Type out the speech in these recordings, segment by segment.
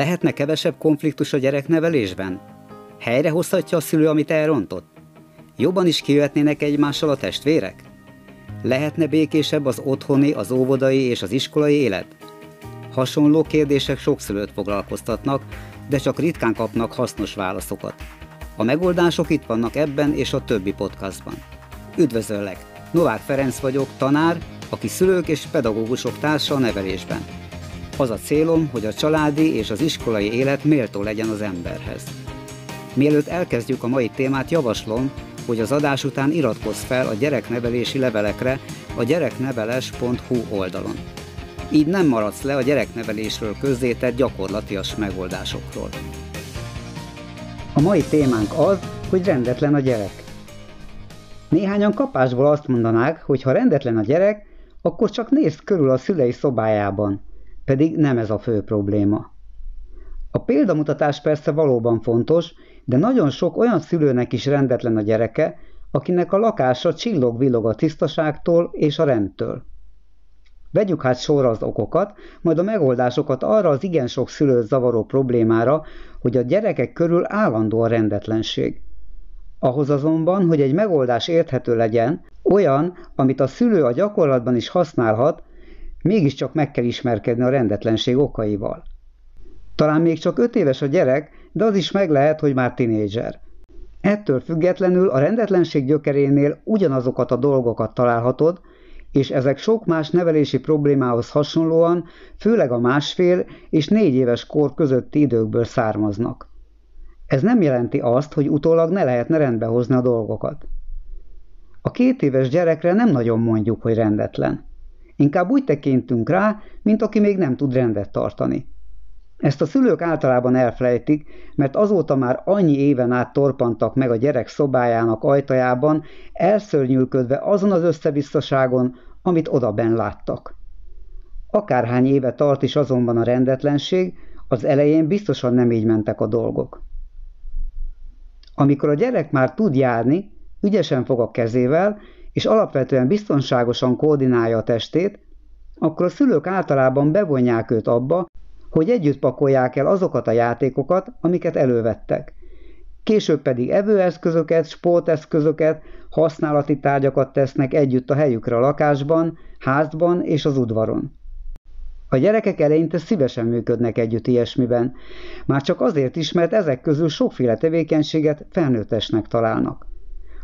Lehetne kevesebb konfliktus a gyereknevelésben? Helyrehozhatja a szülő, amit elrontott? Jobban is kijöhetnének egymással a testvérek? Lehetne békésebb az otthoni, az óvodai és az iskolai élet? Hasonló kérdések sok szülőt foglalkoztatnak, de csak ritkán kapnak hasznos válaszokat. A megoldások itt vannak ebben és a többi podcastban. Üdvözöllek! Novák Ferenc vagyok, tanár, aki szülők és pedagógusok társa a nevelésben. Az a célom, hogy a családi és az iskolai élet méltó legyen az emberhez. Mielőtt elkezdjük a mai témát, javaslom, hogy az adás után iratkozz fel a gyereknevelési levelekre a gyerekneveles.hu oldalon. Így nem maradsz le a gyereknevelésről közzétett gyakorlatias megoldásokról. A mai témánk az, hogy rendetlen a gyerek. Néhányan kapásból azt mondanák, hogy ha rendetlen a gyerek, akkor csak nézd körül a szülei szobájában, pedig nem ez a fő probléma. A példamutatás persze valóban fontos, de nagyon sok olyan szülőnek is rendetlen a gyereke, akinek a lakása csillog-villog a tisztaságtól és a rendtől. Vegyük hát sorra az okokat, majd a megoldásokat arra az igen sok szülőt zavaró problémára, hogy a gyerekek körül állandó a rendetlenség. Ahhoz azonban, hogy egy megoldás érthető legyen, olyan, amit a szülő a gyakorlatban is használhat, mégiscsak meg kell ismerkedni a rendetlenség okaival. Talán még csak öt éves a gyerek, de az is meg lehet, hogy már tinédzser. Ettől függetlenül a rendetlenség gyökerénél ugyanazokat a dolgokat találhatod, és ezek sok más nevelési problémához hasonlóan, főleg a másfél és négy éves kor közötti időkből származnak. Ez nem jelenti azt, hogy utólag ne lehetne rendbe hozni a dolgokat. A két éves gyerekre nem nagyon mondjuk, hogy rendetlen. Inkább úgy tekintünk rá, mint aki még nem tud rendet tartani. Ezt a szülők általában elfelejtik, mert azóta már annyi éven át torpantak meg a gyerek szobájának ajtajában, elszörnyülködve azon az összebiztoságon, amit odaben láttak. Akárhány éve tart is azonban a rendetlenség, az elején biztosan nem így mentek a dolgok. Amikor a gyerek már tud járni, ügyesen fog a kezével, és alapvetően biztonságosan koordinálja a testét, akkor a szülők általában bevonják őt abba, hogy együtt pakolják el azokat a játékokat, amiket elővettek. Később pedig evőeszközöket, sporteszközöket, használati tárgyakat tesznek együtt a helyükre a lakásban, házban és az udvaron. A gyerekek eleinte szívesen működnek együtt ilyesmiben, már csak azért is, mert ezek közül sokféle tevékenységet felnőttesnek találnak.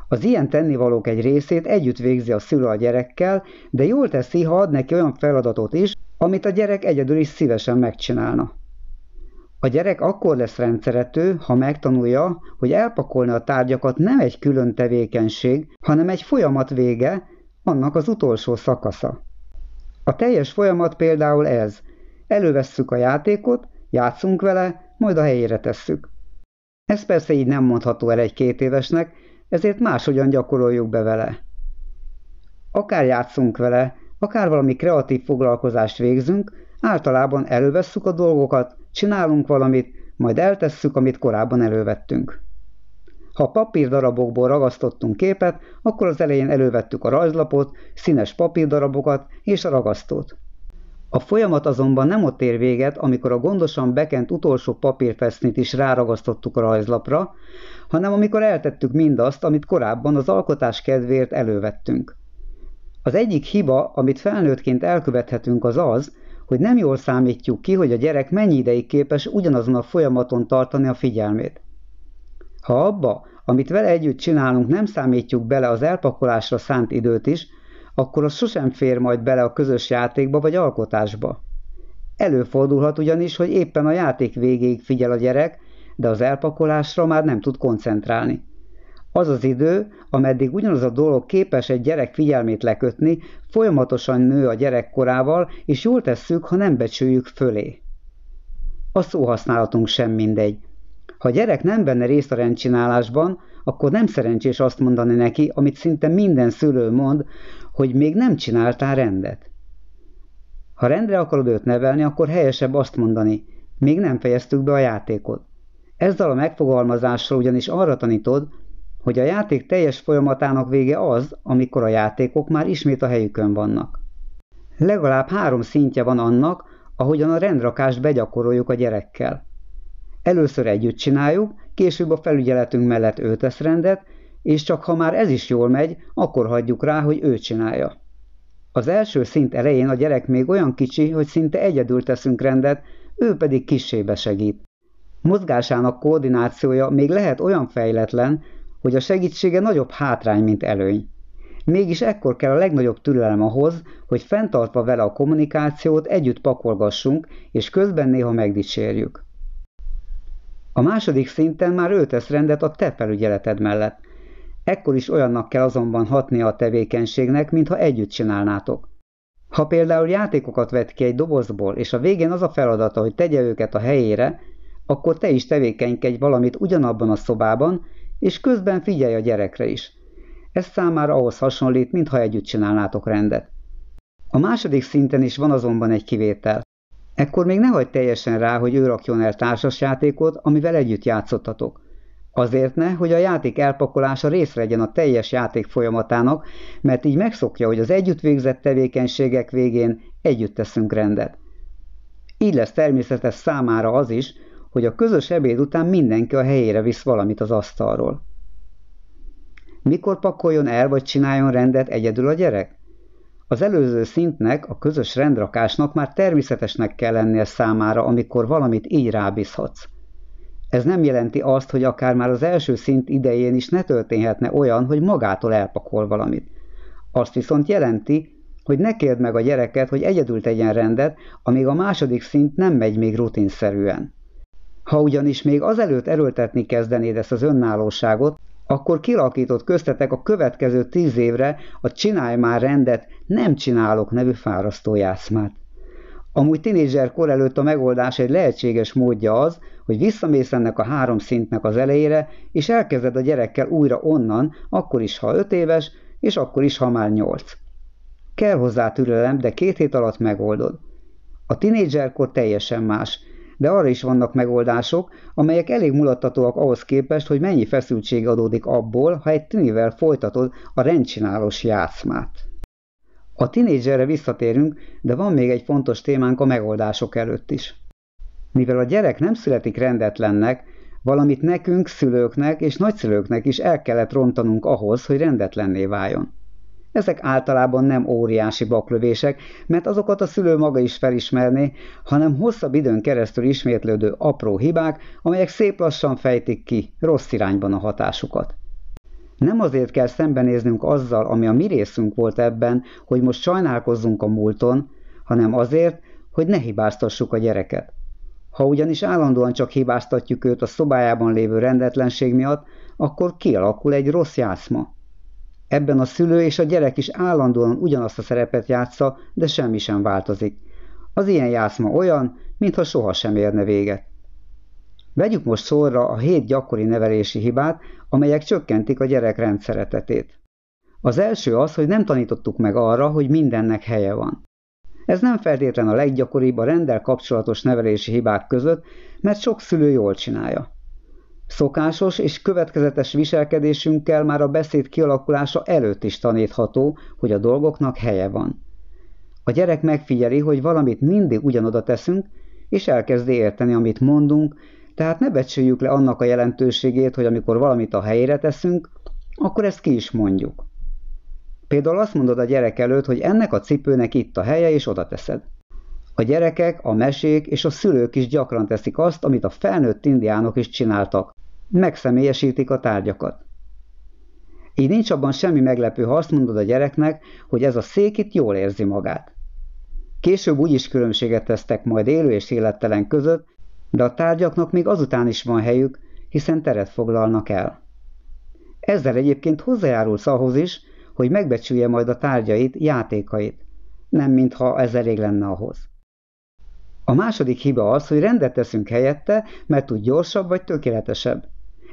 Az ilyen tennivalók egy részét együtt végzi a szülő a gyerekkel, de jól teszi, ha ad neki olyan feladatot is, amit a gyerek egyedül is szívesen megcsinálna. A gyerek akkor lesz rendszerető, ha megtanulja, hogy elpakolni a tárgyakat nem egy külön tevékenység, hanem egy folyamat vége, annak az utolsó szakasza. A teljes folyamat például ez. Elővesszük a játékot, játszunk vele, majd a helyére tesszük. Ez persze így nem mondható el egy két évesnek, ezért máshogyan gyakoroljuk be vele. Akár játszunk vele, akár valami kreatív foglalkozást végzünk, általában elővesszük a dolgokat, csinálunk valamit, majd eltesszük, amit korábban elővettünk. Ha papírdarabokból ragasztottunk képet, akkor az elején elővettük a rajzlapot, színes papírdarabokat és a ragasztót. A folyamat azonban nem ott ér véget, amikor a gondosan bekent utolsó papírfesznit is ráragasztottuk a rajzlapra, hanem amikor eltettük mindazt, amit korábban az alkotás kedvéért elővettünk. Az egyik hiba, amit felnőttként elkövethetünk az az, hogy nem jól számítjuk ki, hogy a gyerek mennyi ideig képes ugyanazon a folyamaton tartani a figyelmét. Ha abba, amit vele együtt csinálunk, nem számítjuk bele az elpakolásra szánt időt is, akkor az sosem fér majd bele a közös játékba vagy alkotásba. Előfordulhat ugyanis, hogy éppen a játék végéig figyel a gyerek, de az elpakolásra már nem tud koncentrálni. Az az idő, ameddig ugyanaz a dolog képes egy gyerek figyelmét lekötni, folyamatosan nő a gyerekkorával, és jól tesszük, ha nem becsüljük fölé. A szóhasználatunk sem mindegy. Ha a gyerek nem venne részt a rendcsinálásban, akkor nem szerencsés azt mondani neki, amit szinte minden szülő mond, hogy még nem csináltál rendet. Ha rendre akarod őt nevelni, akkor helyesebb azt mondani, még nem fejeztük be a játékot. Ezzel a megfogalmazással ugyanis arra tanítod, hogy a játék teljes folyamatának vége az, amikor a játékok már ismét a helyükön vannak. Legalább három szintje van annak, ahogyan a rendrakást begyakoroljuk a gyerekkel. Először együtt csináljuk, később a felügyeletünk mellett ő tesz rendet, és csak ha már ez is jól megy, akkor hagyjuk rá, hogy ő csinálja. Az első szint elején a gyerek még olyan kicsi, hogy szinte egyedül teszünk rendet, ő pedig kisébe segít. Mozgásának koordinációja még lehet olyan fejletlen, hogy a segítsége nagyobb hátrány, mint előny. Mégis ekkor kell a legnagyobb türelem ahhoz, hogy fenntartva vele a kommunikációt együtt pakolgassunk, és közben néha megdicsérjük. A második szinten már ő tesz rendet a te felügyeleted mellett. Ekkor is olyannak kell azonban hatnia a tevékenységnek, mintha együtt csinálnátok. Ha például játékokat vet ki egy dobozból, és a végén az a feladata, hogy tegye őket a helyére, akkor te is tevékenykedj valamit ugyanabban a szobában, és közben figyelj a gyerekre is. Ez számára ahhoz hasonlít, mintha együtt csinálnátok rendet. A második szinten is van azonban egy kivétel. Ekkor még ne hagyd teljesen rá, hogy ő rakjon el társasjátékot, amivel együtt játszottatok. Azért ne, hogy a játék elpakolása része legyen a teljes játék folyamatának, mert így megszokja, hogy az együtt végzett tevékenységek végén együtt teszünk rendet. Így lesz természetes számára az is, hogy a közös ebéd után mindenki a helyére visz valamit az asztalról. Mikor pakoljon el vagy csináljon rendet egyedül a gyerek? Az előző szintnek, a közös rendrakásnak már természetesnek kell lennie számára, amikor valamit így rábízhatsz. Ez nem jelenti azt, hogy akár már az első szint idején is ne történhetne olyan, hogy magától elpakol valamit. Azt viszont jelenti, hogy ne kérd meg a gyereket, hogy egyedül tegyen rendet, amíg a második szint nem megy még rutinszerűen. Ha ugyanis még azelőtt erőltetni kezdenéd ezt az önállóságot, akkor kilakított köztetek a következő tíz évre a Csinálj már rendet, nem csinálok nevű fárasztó játszmát. Amúgy tinédzser kor előtt a megoldás egy lehetséges módja az, hogy visszamész ennek a három szintnek az elejére, és elkezded a gyerekkel újra onnan, akkor is, ha öt éves, és akkor is, ha már nyolc. Kell hozzá türelem, de két hét alatt megoldod. A tinédzserkor teljesen más, de arra is vannak megoldások, amelyek elég mulattatóak ahhoz képest, hogy mennyi feszültség adódik abból, ha egy tinivel folytatod a rendcsinálós játszmát. A tinédzserre visszatérünk, de van még egy fontos témánk a megoldások előtt is. Mivel a gyerek nem születik rendetlennek, valamit nekünk, szülőknek és nagyszülőknek is el kellett rontanunk ahhoz, hogy rendetlenné váljon. Ezek általában nem óriási baklövések, mert azokat a szülő maga is felismerné, hanem hosszabb időn keresztül ismétlődő apró hibák, amelyek szép lassan fejtik ki rossz irányban a hatásukat. Nem azért kell szembenéznünk azzal, ami a mi részünk volt ebben, hogy most sajnálkozzunk a múlton, hanem azért, hogy ne hibáztassuk a gyereket. Ha ugyanis állandóan csak hibáztatjuk őt a szobájában lévő rendetlenség miatt, akkor kialakul egy rossz játszma. Ebben a szülő és a gyerek is állandóan ugyanazt a szerepet játsza, de semmi sem változik. Az ilyen játszma olyan, mintha soha sem érne véget. Vegyük most sorra a hét gyakori nevelési hibát, amelyek csökkentik a gyerek rendszeretetét. Az első az, hogy nem tanítottuk meg arra, hogy mindennek helye van. Ez nem feltétlen a leggyakoribb a rendel kapcsolatos nevelési hibák között, mert sok szülő jól csinálja. Szokásos és következetes viselkedésünkkel már a beszéd kialakulása előtt is tanítható, hogy a dolgoknak helye van. A gyerek megfigyeli, hogy valamit mindig ugyanoda teszünk, és elkezdi érteni, amit mondunk, tehát ne becsüljük le annak a jelentőségét, hogy amikor valamit a helyére teszünk, akkor ezt ki is mondjuk. Például azt mondod a gyerek előtt, hogy ennek a cipőnek itt a helye, és oda teszed. A gyerekek, a mesék és a szülők is gyakran teszik azt, amit a felnőtt indiánok is csináltak. Megszemélyesítik a tárgyakat. Így nincs abban semmi meglepő, ha azt mondod a gyereknek, hogy ez a szék itt jól érzi magát. Később úgyis különbséget tesztek majd élő és élettelen között, de a tárgyaknak még azután is van helyük, hiszen teret foglalnak el. Ezzel egyébként hozzájárulsz ahhoz is, hogy megbecsülje majd a tárgyait, játékait, nem mintha ez elég lenne ahhoz. A második hiba az, hogy rendet teszünk helyette, mert tud gyorsabb vagy tökéletesebb.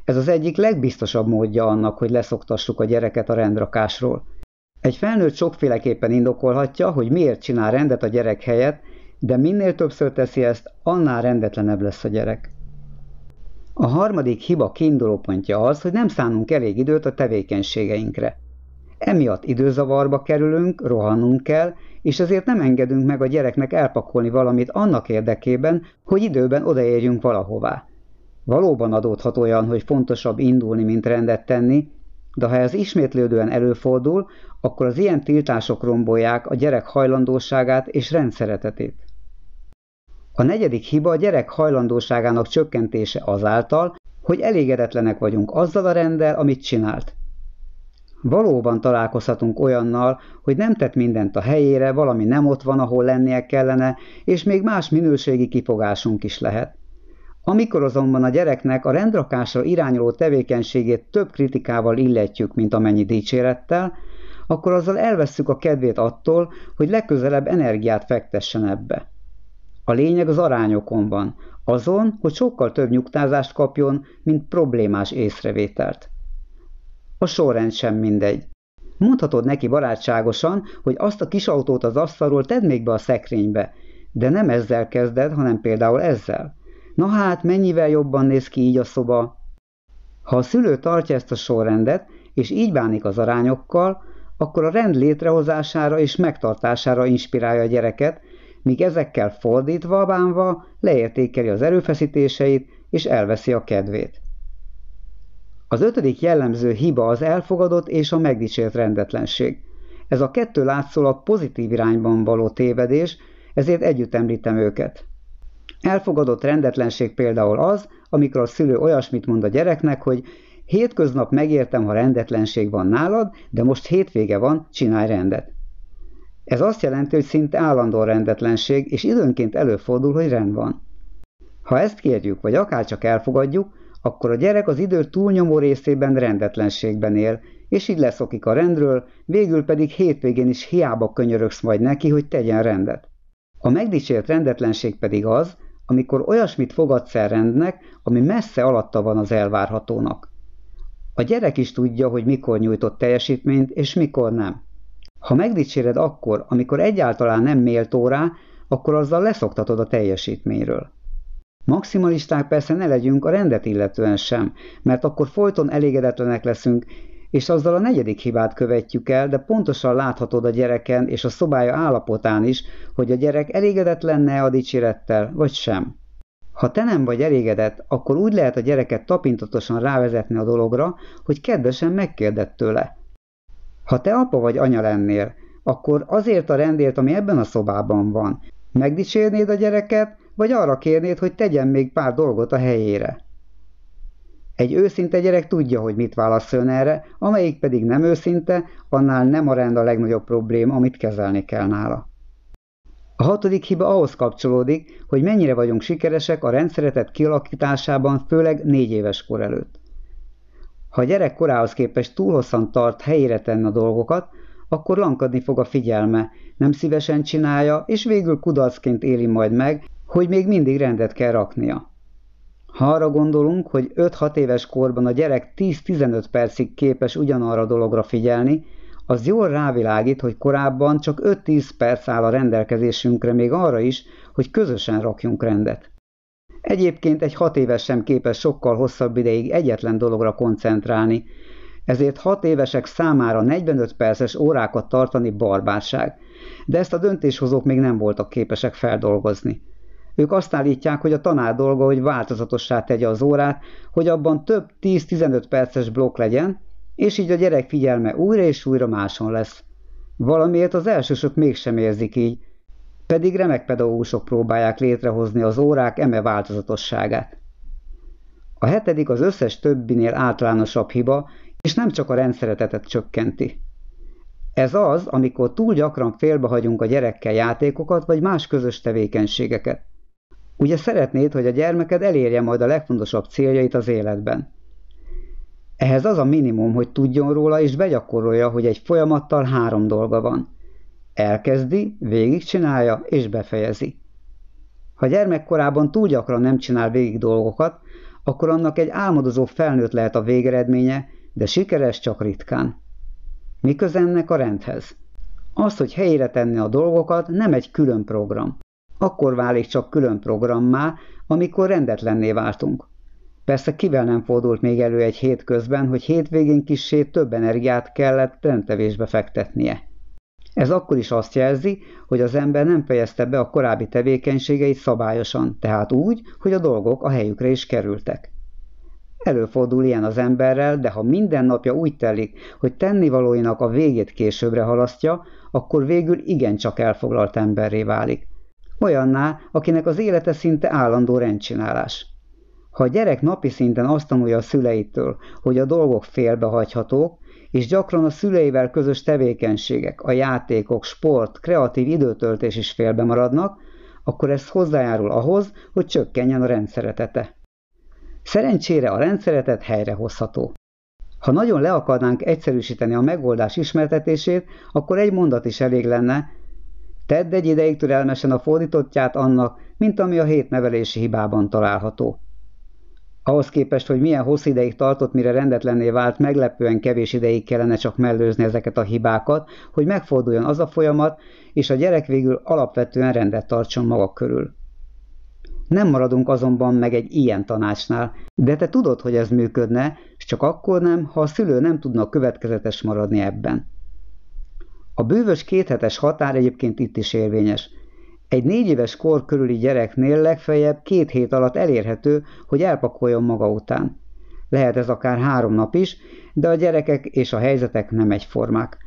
Ez az egyik legbiztosabb módja annak, hogy leszoktassuk a gyereket a rendrakásról. Egy felnőtt sokféleképpen indokolhatja, hogy miért csinál rendet a gyerek helyett, de minél többször teszi ezt, annál rendetlenebb lesz a gyerek. A harmadik hiba kiindulópontja az, hogy nem szánunk elég időt a tevékenységeinkre. Emiatt időzavarba kerülünk, rohannunk kell, és ezért nem engedünk meg a gyereknek elpakolni valamit annak érdekében, hogy időben odaérjünk valahová. Valóban adódhat olyan, hogy fontosabb indulni, mint rendet tenni, de ha ez ismétlődően előfordul, akkor az ilyen tiltások rombolják a gyerek hajlandóságát és rendszeretetét. A negyedik hiba a gyerek hajlandóságának csökkentése azáltal, hogy elégedetlenek vagyunk azzal a rendel, amit csinált. Valóban találkozhatunk olyannal, hogy nem tett mindent a helyére, valami nem ott van, ahol lennie kellene, és még más minőségi kifogásunk is lehet. Amikor azonban a gyereknek a rendrakásra irányuló tevékenységét több kritikával illetjük, mint amennyi dicsérettel, akkor azzal elvesszük a kedvét attól, hogy legközelebb energiát fektessen ebbe. A lényeg az arányokon van, azon, hogy sokkal több nyugtázást kapjon, mint problémás észrevételt. A sorrend sem mindegy. Mondhatod neki barátságosan, hogy azt a kis autót az asztalról tedd még be a szekrénybe, de nem ezzel kezded, hanem például ezzel. Na hát, mennyivel jobban néz ki így a szoba? Ha a szülő tartja ezt a sorrendet, és így bánik az arányokkal, akkor a rend létrehozására és megtartására inspirálja a gyereket, míg ezekkel fordítva bánva leértékeli az erőfeszítéseit és elveszi a kedvét. Az ötödik jellemző hiba az elfogadott és a megdicsért rendetlenség. Ez a kettő látszólag pozitív irányban való tévedés, ezért együtt említem őket. Elfogadott rendetlenség például az, amikor a szülő olyasmit mond a gyereknek, hogy hétköznap megértem, ha rendetlenség van nálad, de most hétvége van, csinálj rendet. Ez azt jelenti, hogy szinte állandó rendetlenség, és időnként előfordul, hogy rend van. Ha ezt kérjük, vagy akárcsak elfogadjuk, akkor a gyerek az idő túlnyomó részében rendetlenségben él, és így leszokik a rendről, végül pedig hétvégén is hiába könyörögsz majd neki, hogy tegyen rendet. A megdicsért rendetlenség pedig az, amikor olyasmit fogadsz el rendnek, ami messze alatta van az elvárhatónak. A gyerek is tudja, hogy mikor nyújtott teljesítményt, és mikor nem. Ha megdicséred akkor, amikor egyáltalán nem méltó rá, akkor azzal leszoktatod a teljesítményről. Maximalisták persze ne legyünk a rendet illetően sem, mert akkor folyton elégedetlenek leszünk, és azzal a negyedik hibát követjük el, de pontosan láthatod a gyereken és a szobája állapotán is, hogy a gyerek elégedett lenne a dicsérettel, vagy sem. Ha te nem vagy elégedett, akkor úgy lehet a gyereket tapintatosan rávezetni a dologra, hogy kedvesen megkérdett tőle. Ha te apa vagy anya lennél, akkor azért a rendért, ami ebben a szobában van, megdicsérnéd a gyereket, vagy arra kérnéd, hogy tegyen még pár dolgot a helyére. Egy őszinte gyerek tudja, hogy mit válaszoljon erre, amelyik pedig nem őszinte, annál nem a rend a legnagyobb probléma, amit kezelni kell nála. A hatodik hiba ahhoz kapcsolódik, hogy mennyire vagyunk sikeresek a rendszeretet kialakításában, főleg négy éves kor előtt. Ha a gyerek korához képest túl hosszan tart helyére tenni a dolgokat, akkor lankadni fog a figyelme, nem szívesen csinálja, és végül kudarcként éli majd meg, hogy még mindig rendet kell raknia. Ha arra gondolunk, hogy 5-6 éves korban a gyerek 10-15 percig képes ugyanarra a dologra figyelni, az jól rávilágít, hogy korábban csak 5-10 perc áll a rendelkezésünkre még arra is, hogy közösen rakjunk rendet. Egyébként egy 6 éves sem képes sokkal hosszabb ideig egyetlen dologra koncentrálni, ezért 6 évesek számára 45 perces órákat tartani barbárság, de ezt a döntéshozók még nem voltak képesek feldolgozni. Ők azt állítják, hogy a tanár dolga, hogy változatossá tegye az órát, hogy abban több 10-15 perces blokk legyen, és így a gyerek figyelme újra és újra máson lesz. Valamiért az elsősök mégsem érzik így, pedig remek pedagógusok próbálják létrehozni az órák eme változatosságát. A hetedik az összes többinél általánosabb hiba, és nem csak a rendszeretetet csökkenti. Ez az, amikor túl gyakran félbehagyunk a gyerekkel játékokat vagy más közös tevékenységeket. Ugye szeretnéd, hogy a gyermeked elérje majd a legfontosabb céljait az életben. Ehhez az a minimum, hogy tudjon róla és begyakorolja, hogy egy folyamattal három dolga van. Elkezdi, végigcsinálja és befejezi. Ha gyermekkorában túl gyakran nem csinál végig dolgokat, akkor annak egy álmodozó felnőtt lehet a végeredménye, de sikeres csak ritkán. Mi ennek a rendhez? Az, hogy helyére tenni a dolgokat, nem egy külön program. Akkor válik csak külön programmá, amikor rendetlenné váltunk. Persze kivel nem fordult még elő egy hét közben, hogy hétvégén kissé több energiát kellett rendtevésbe fektetnie. Ez akkor is azt jelzi, hogy az ember nem fejezte be a korábbi tevékenységeit szabályosan, tehát úgy, hogy a dolgok a helyükre is kerültek. Előfordul ilyen az emberrel, de ha minden napja úgy telik, hogy tennivalóinak a végét későbbre halasztja, akkor végül igencsak elfoglalt emberré válik. Olyanná, akinek az élete szinte állandó rendcsinálás. Ha a gyerek napi szinten azt tanulja a szüleitől, hogy a dolgok félbehagyhatók, és gyakran a szüleivel közös tevékenységek, a játékok, sport, kreatív időtöltés is félbe maradnak, akkor ez hozzájárul ahhoz, hogy csökkenjen a rendszeretete. Szerencsére a rendszeretet helyrehozható. Ha nagyon le akarnánk egyszerűsíteni a megoldás ismertetését, akkor egy mondat is elég lenne, tedd egy ideig türelmesen a fordítottját annak, mint ami a hét nevelési hibában található. Ahhoz képest, hogy milyen hosszú ideig tartott, mire rendetlenné vált, meglepően kevés ideig kellene csak mellőzni ezeket a hibákat, hogy megforduljon az a folyamat, és a gyerek végül alapvetően rendet tartson maga körül. Nem maradunk azonban meg egy ilyen tanácsnál, de te tudod, hogy ez működne, és csak akkor nem, ha a szülő nem tudna következetes maradni ebben. A bővös kéthetes határ egyébként itt is érvényes – egy négy éves kor körüli gyereknél legfeljebb két hét alatt elérhető, hogy elpakoljon maga után. Lehet ez akár három nap is, de a gyerekek és a helyzetek nem egyformák.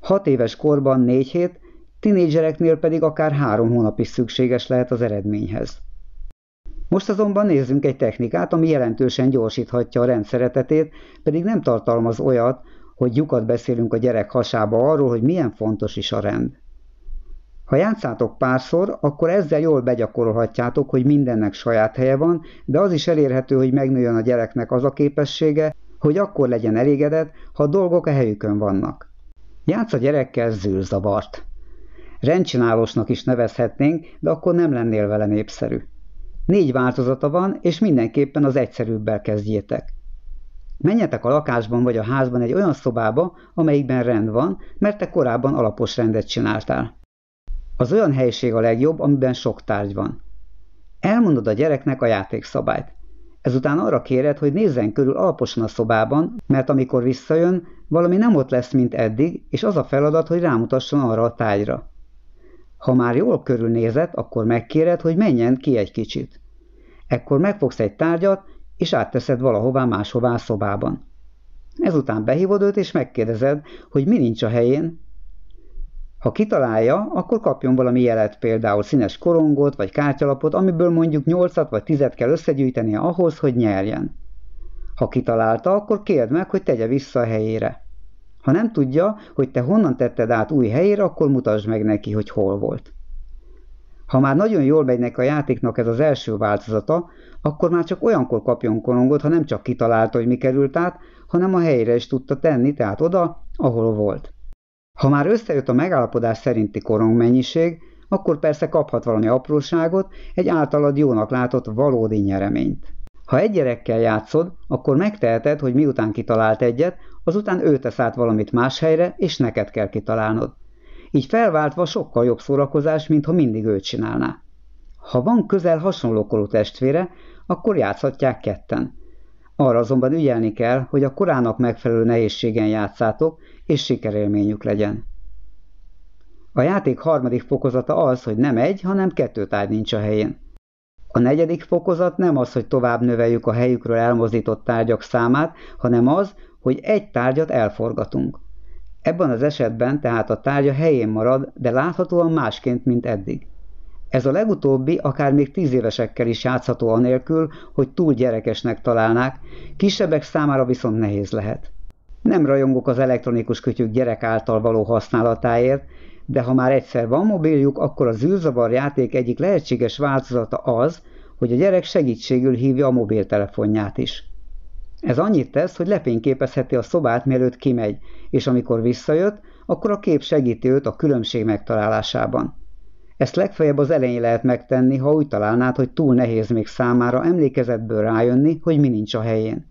Hat éves korban négy hét, tinédzsereknél pedig akár három hónap is szükséges lehet az eredményhez. Most azonban nézzünk egy technikát, ami jelentősen gyorsíthatja a rendszeretetét, pedig nem tartalmaz olyat, hogy lyukat beszélünk a gyerek hasába arról, hogy milyen fontos is a rend. Ha játszátok párszor, akkor ezzel jól begyakorolhatjátok, hogy mindennek saját helye van, de az is elérhető, hogy megnőjön a gyereknek az a képessége, hogy akkor legyen elégedett, ha a dolgok a helyükön vannak. Játsz a gyerekkel zűrzavart. Rendcsinálósnak is nevezhetnénk, de akkor nem lennél vele népszerű. Négy változata van, és mindenképpen az egyszerűbbel kezdjétek. Menjetek a lakásban vagy a házban egy olyan szobába, amelyikben rend van, mert te korábban alapos rendet csináltál. Az olyan helység a legjobb, amiben sok tárgy van. Elmondod a gyereknek a játékszabályt. Ezután arra kéred, hogy nézzen körül alaposan a szobában, mert amikor visszajön, valami nem ott lesz, mint eddig, és az a feladat, hogy rámutasson arra a tárgyra. Ha már jól körülnézett, akkor megkéred, hogy menjen ki egy kicsit. Ekkor megfogsz egy tárgyat, és átteszed valahová máshová a szobában. Ezután behívod őt, és megkérdezed, hogy mi nincs a helyén, ha kitalálja, akkor kapjon valami jelet, például színes korongot vagy kártyalapot, amiből mondjuk 8 vagy 10 kell összegyűjtenie ahhoz, hogy nyerjen. Ha kitalálta, akkor kérd meg, hogy tegye vissza a helyére. Ha nem tudja, hogy te honnan tetted át új helyére, akkor mutasd meg neki, hogy hol volt. Ha már nagyon jól megy neki a játéknak ez az első változata, akkor már csak olyankor kapjon korongot, ha nem csak kitalálta, hogy mi került át, hanem a helyére is tudta tenni, tehát oda, ahol volt. Ha már összejött a megállapodás szerinti korongmennyiség, akkor persze kaphat valami apróságot, egy általad jónak látott valódi nyereményt. Ha egy gyerekkel játszod, akkor megteheted, hogy miután kitalált egyet, azután ő tesz át valamit más helyre, és neked kell kitalálnod. Így felváltva sokkal jobb szórakozás, mint ha mindig őt csinálná. Ha van közel hasonló korú testvére, akkor játszhatják ketten. Arra azonban ügyelni kell, hogy a korának megfelelő nehézségen játszátok, és sikerélményük legyen. A játék harmadik fokozata az, hogy nem egy, hanem kettő tárgy nincs a helyén. A negyedik fokozat nem az, hogy tovább növeljük a helyükről elmozdított tárgyak számát, hanem az, hogy egy tárgyat elforgatunk. Ebben az esetben tehát a tárgya helyén marad, de láthatóan másként, mint eddig. Ez a legutóbbi akár még tíz évesekkel is játszható anélkül, hogy túl gyerekesnek találnák, kisebbek számára viszont nehéz lehet. Nem rajongok az elektronikus kütyük gyerek által való használatáért, de ha már egyszer van mobiljuk, akkor a zűrzavar játék egyik lehetséges változata az, hogy a gyerek segítségül hívja a mobiltelefonját is. Ez annyit tesz, hogy lefényképezheti a szobát, mielőtt kimegy, és amikor visszajött, akkor a kép segíti őt a különbség megtalálásában. Ezt legfeljebb az elején lehet megtenni, ha úgy találnád, hogy túl nehéz még számára emlékezetből rájönni, hogy mi nincs a helyén.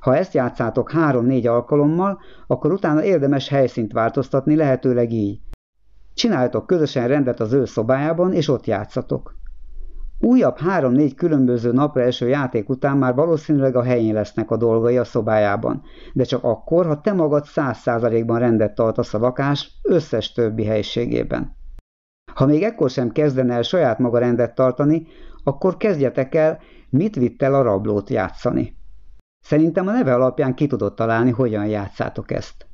Ha ezt játszátok három-négy alkalommal, akkor utána érdemes helyszínt változtatni, lehetőleg így. Csináljatok közösen rendet az ő szobájában, és ott játszatok. Újabb három-négy különböző napra eső játék után már valószínűleg a helyén lesznek a dolgai a szobájában, de csak akkor, ha te magad száz százalékban rendet tartasz a lakás összes többi helységében. Ha még ekkor sem kezdene el saját maga rendet tartani, akkor kezdjetek el, mit vitt el a rablót játszani. Szerintem a neve alapján ki tudod találni, hogyan játszátok ezt.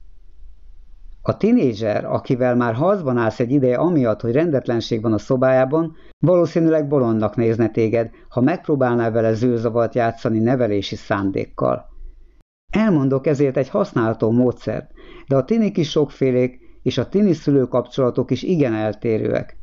A tinédzser, akivel már harcban állsz egy ideje amiatt, hogy rendetlenség van a szobájában, valószínűleg bolondnak nézne téged, ha megpróbálnál vele zőzavart játszani nevelési szándékkal. Elmondok ezért egy használható módszert, de a tinik is sokfélék, és a tini szülő kapcsolatok is igen eltérőek.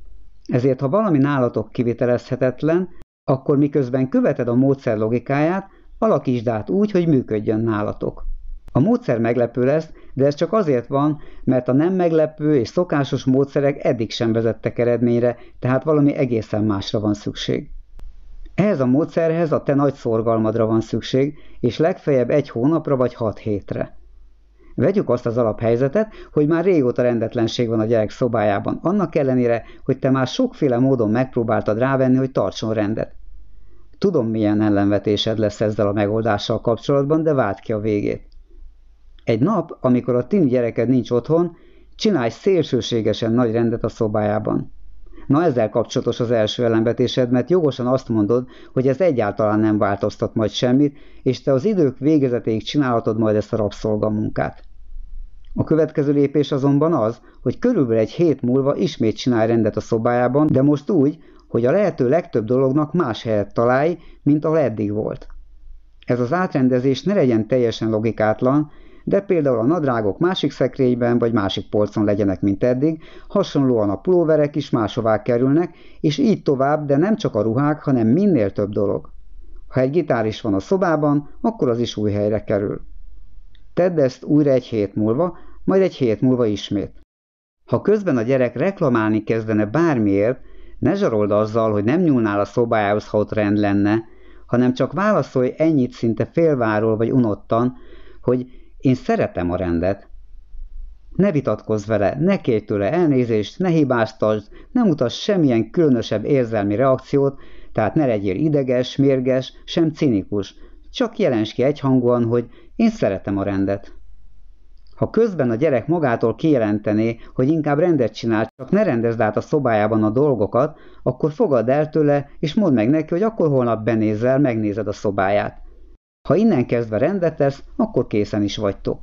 Ezért, ha valami nálatok kivitelezhetetlen, akkor miközben követed a módszer logikáját, alakítsd át úgy, hogy működjön nálatok. A módszer meglepő lesz, de ez csak azért van, mert a nem meglepő és szokásos módszerek eddig sem vezettek eredményre, tehát valami egészen másra van szükség. Ehhez a módszerhez a te nagy szorgalmadra van szükség, és legfeljebb egy hónapra vagy hat hétre. Vegyük azt az alaphelyzetet, hogy már régóta rendetlenség van a gyerek szobájában, annak ellenére, hogy te már sokféle módon megpróbáltad rávenni, hogy tartson rendet. Tudom, milyen ellenvetésed lesz ezzel a megoldással kapcsolatban, de vált ki a végét. Egy nap, amikor a tini gyereked nincs otthon, csinálj szélsőségesen nagy rendet a szobájában. Na ezzel kapcsolatos az első ellenvetésed, mert jogosan azt mondod, hogy ez egyáltalán nem változtat majd semmit, és te az idők végezetéig csinálhatod majd ezt a rabszolgamunkát. A következő lépés azonban az, hogy körülbelül egy hét múlva ismét csinálj rendet a szobájában, de most úgy, hogy a lehető legtöbb dolognak más helyet találj, mint ahol eddig volt. Ez az átrendezés ne legyen teljesen logikátlan, de például a nadrágok másik szekrényben vagy másik polcon legyenek, mint eddig, hasonlóan a pulóverek is máshová kerülnek, és így tovább, de nem csak a ruhák, hanem minél több dolog. Ha egy gitár is van a szobában, akkor az is új helyre kerül. Tedd ezt újra egy hét múlva, majd egy hét múlva ismét. Ha közben a gyerek reklamálni kezdene bármiért, ne zsarold azzal, hogy nem nyúlnál a szobájához, ha ott rend lenne, hanem csak válaszolj ennyit szinte félváról vagy unottan, hogy én szeretem a rendet. Ne vitatkozz vele, ne kérj tőle elnézést, ne hibáztasd, ne mutass semmilyen különösebb érzelmi reakciót, tehát ne legyél ideges, mérges, sem cinikus, csak jelens ki egyhangúan, hogy én szeretem a rendet. Ha közben a gyerek magától kijelentené, hogy inkább rendet csinál, csak ne rendezd át a szobájában a dolgokat, akkor fogadd el tőle, és mondd meg neki, hogy akkor holnap benézel, megnézed a szobáját. Ha innen kezdve rendet tesz, akkor készen is vagytok.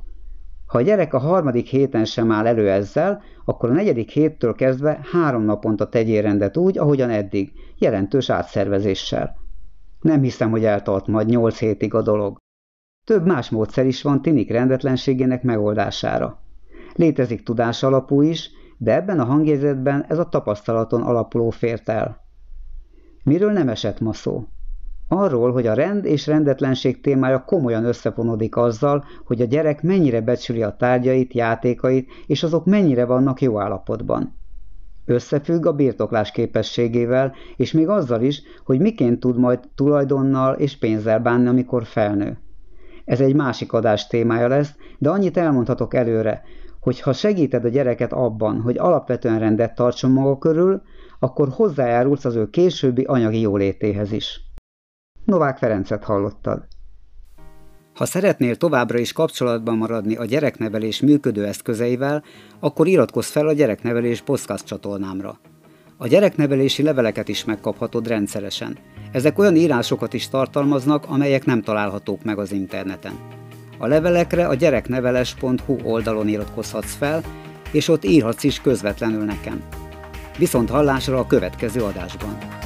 Ha a gyerek a harmadik héten sem áll elő ezzel, akkor a negyedik héttől kezdve három naponta tegyél rendet úgy, ahogyan eddig, jelentős átszervezéssel. Nem hiszem, hogy eltart majd nyolc hétig a dolog. Több más módszer is van tinik rendetlenségének megoldására. Létezik tudás alapú is, de ebben a hangjegyzetben ez a tapasztalaton alapuló fért el. Miről nem esett ma szó? Arról, hogy a rend és rendetlenség témája komolyan összefonódik azzal, hogy a gyerek mennyire becsüli a tárgyait, játékait, és azok mennyire vannak jó állapotban. Összefügg a birtoklás képességével, és még azzal is, hogy miként tud majd tulajdonnal és pénzzel bánni, amikor felnő. Ez egy másik adás témája lesz, de annyit elmondhatok előre, hogy ha segíted a gyereket abban, hogy alapvetően rendet tartson maga körül, akkor hozzájárulsz az ő későbbi anyagi jólétéhez is. Novák Ferencet hallottad. Ha szeretnél továbbra is kapcsolatban maradni a gyereknevelés működő eszközeivel, akkor iratkozz fel a Gyereknevelés podcast csatornámra. A gyereknevelési leveleket is megkaphatod rendszeresen. Ezek olyan írásokat is tartalmaznak, amelyek nem találhatók meg az interneten. A levelekre a gyerekneveles.hu oldalon iratkozhatsz fel, és ott írhatsz is közvetlenül nekem. Viszont hallásra a következő adásban.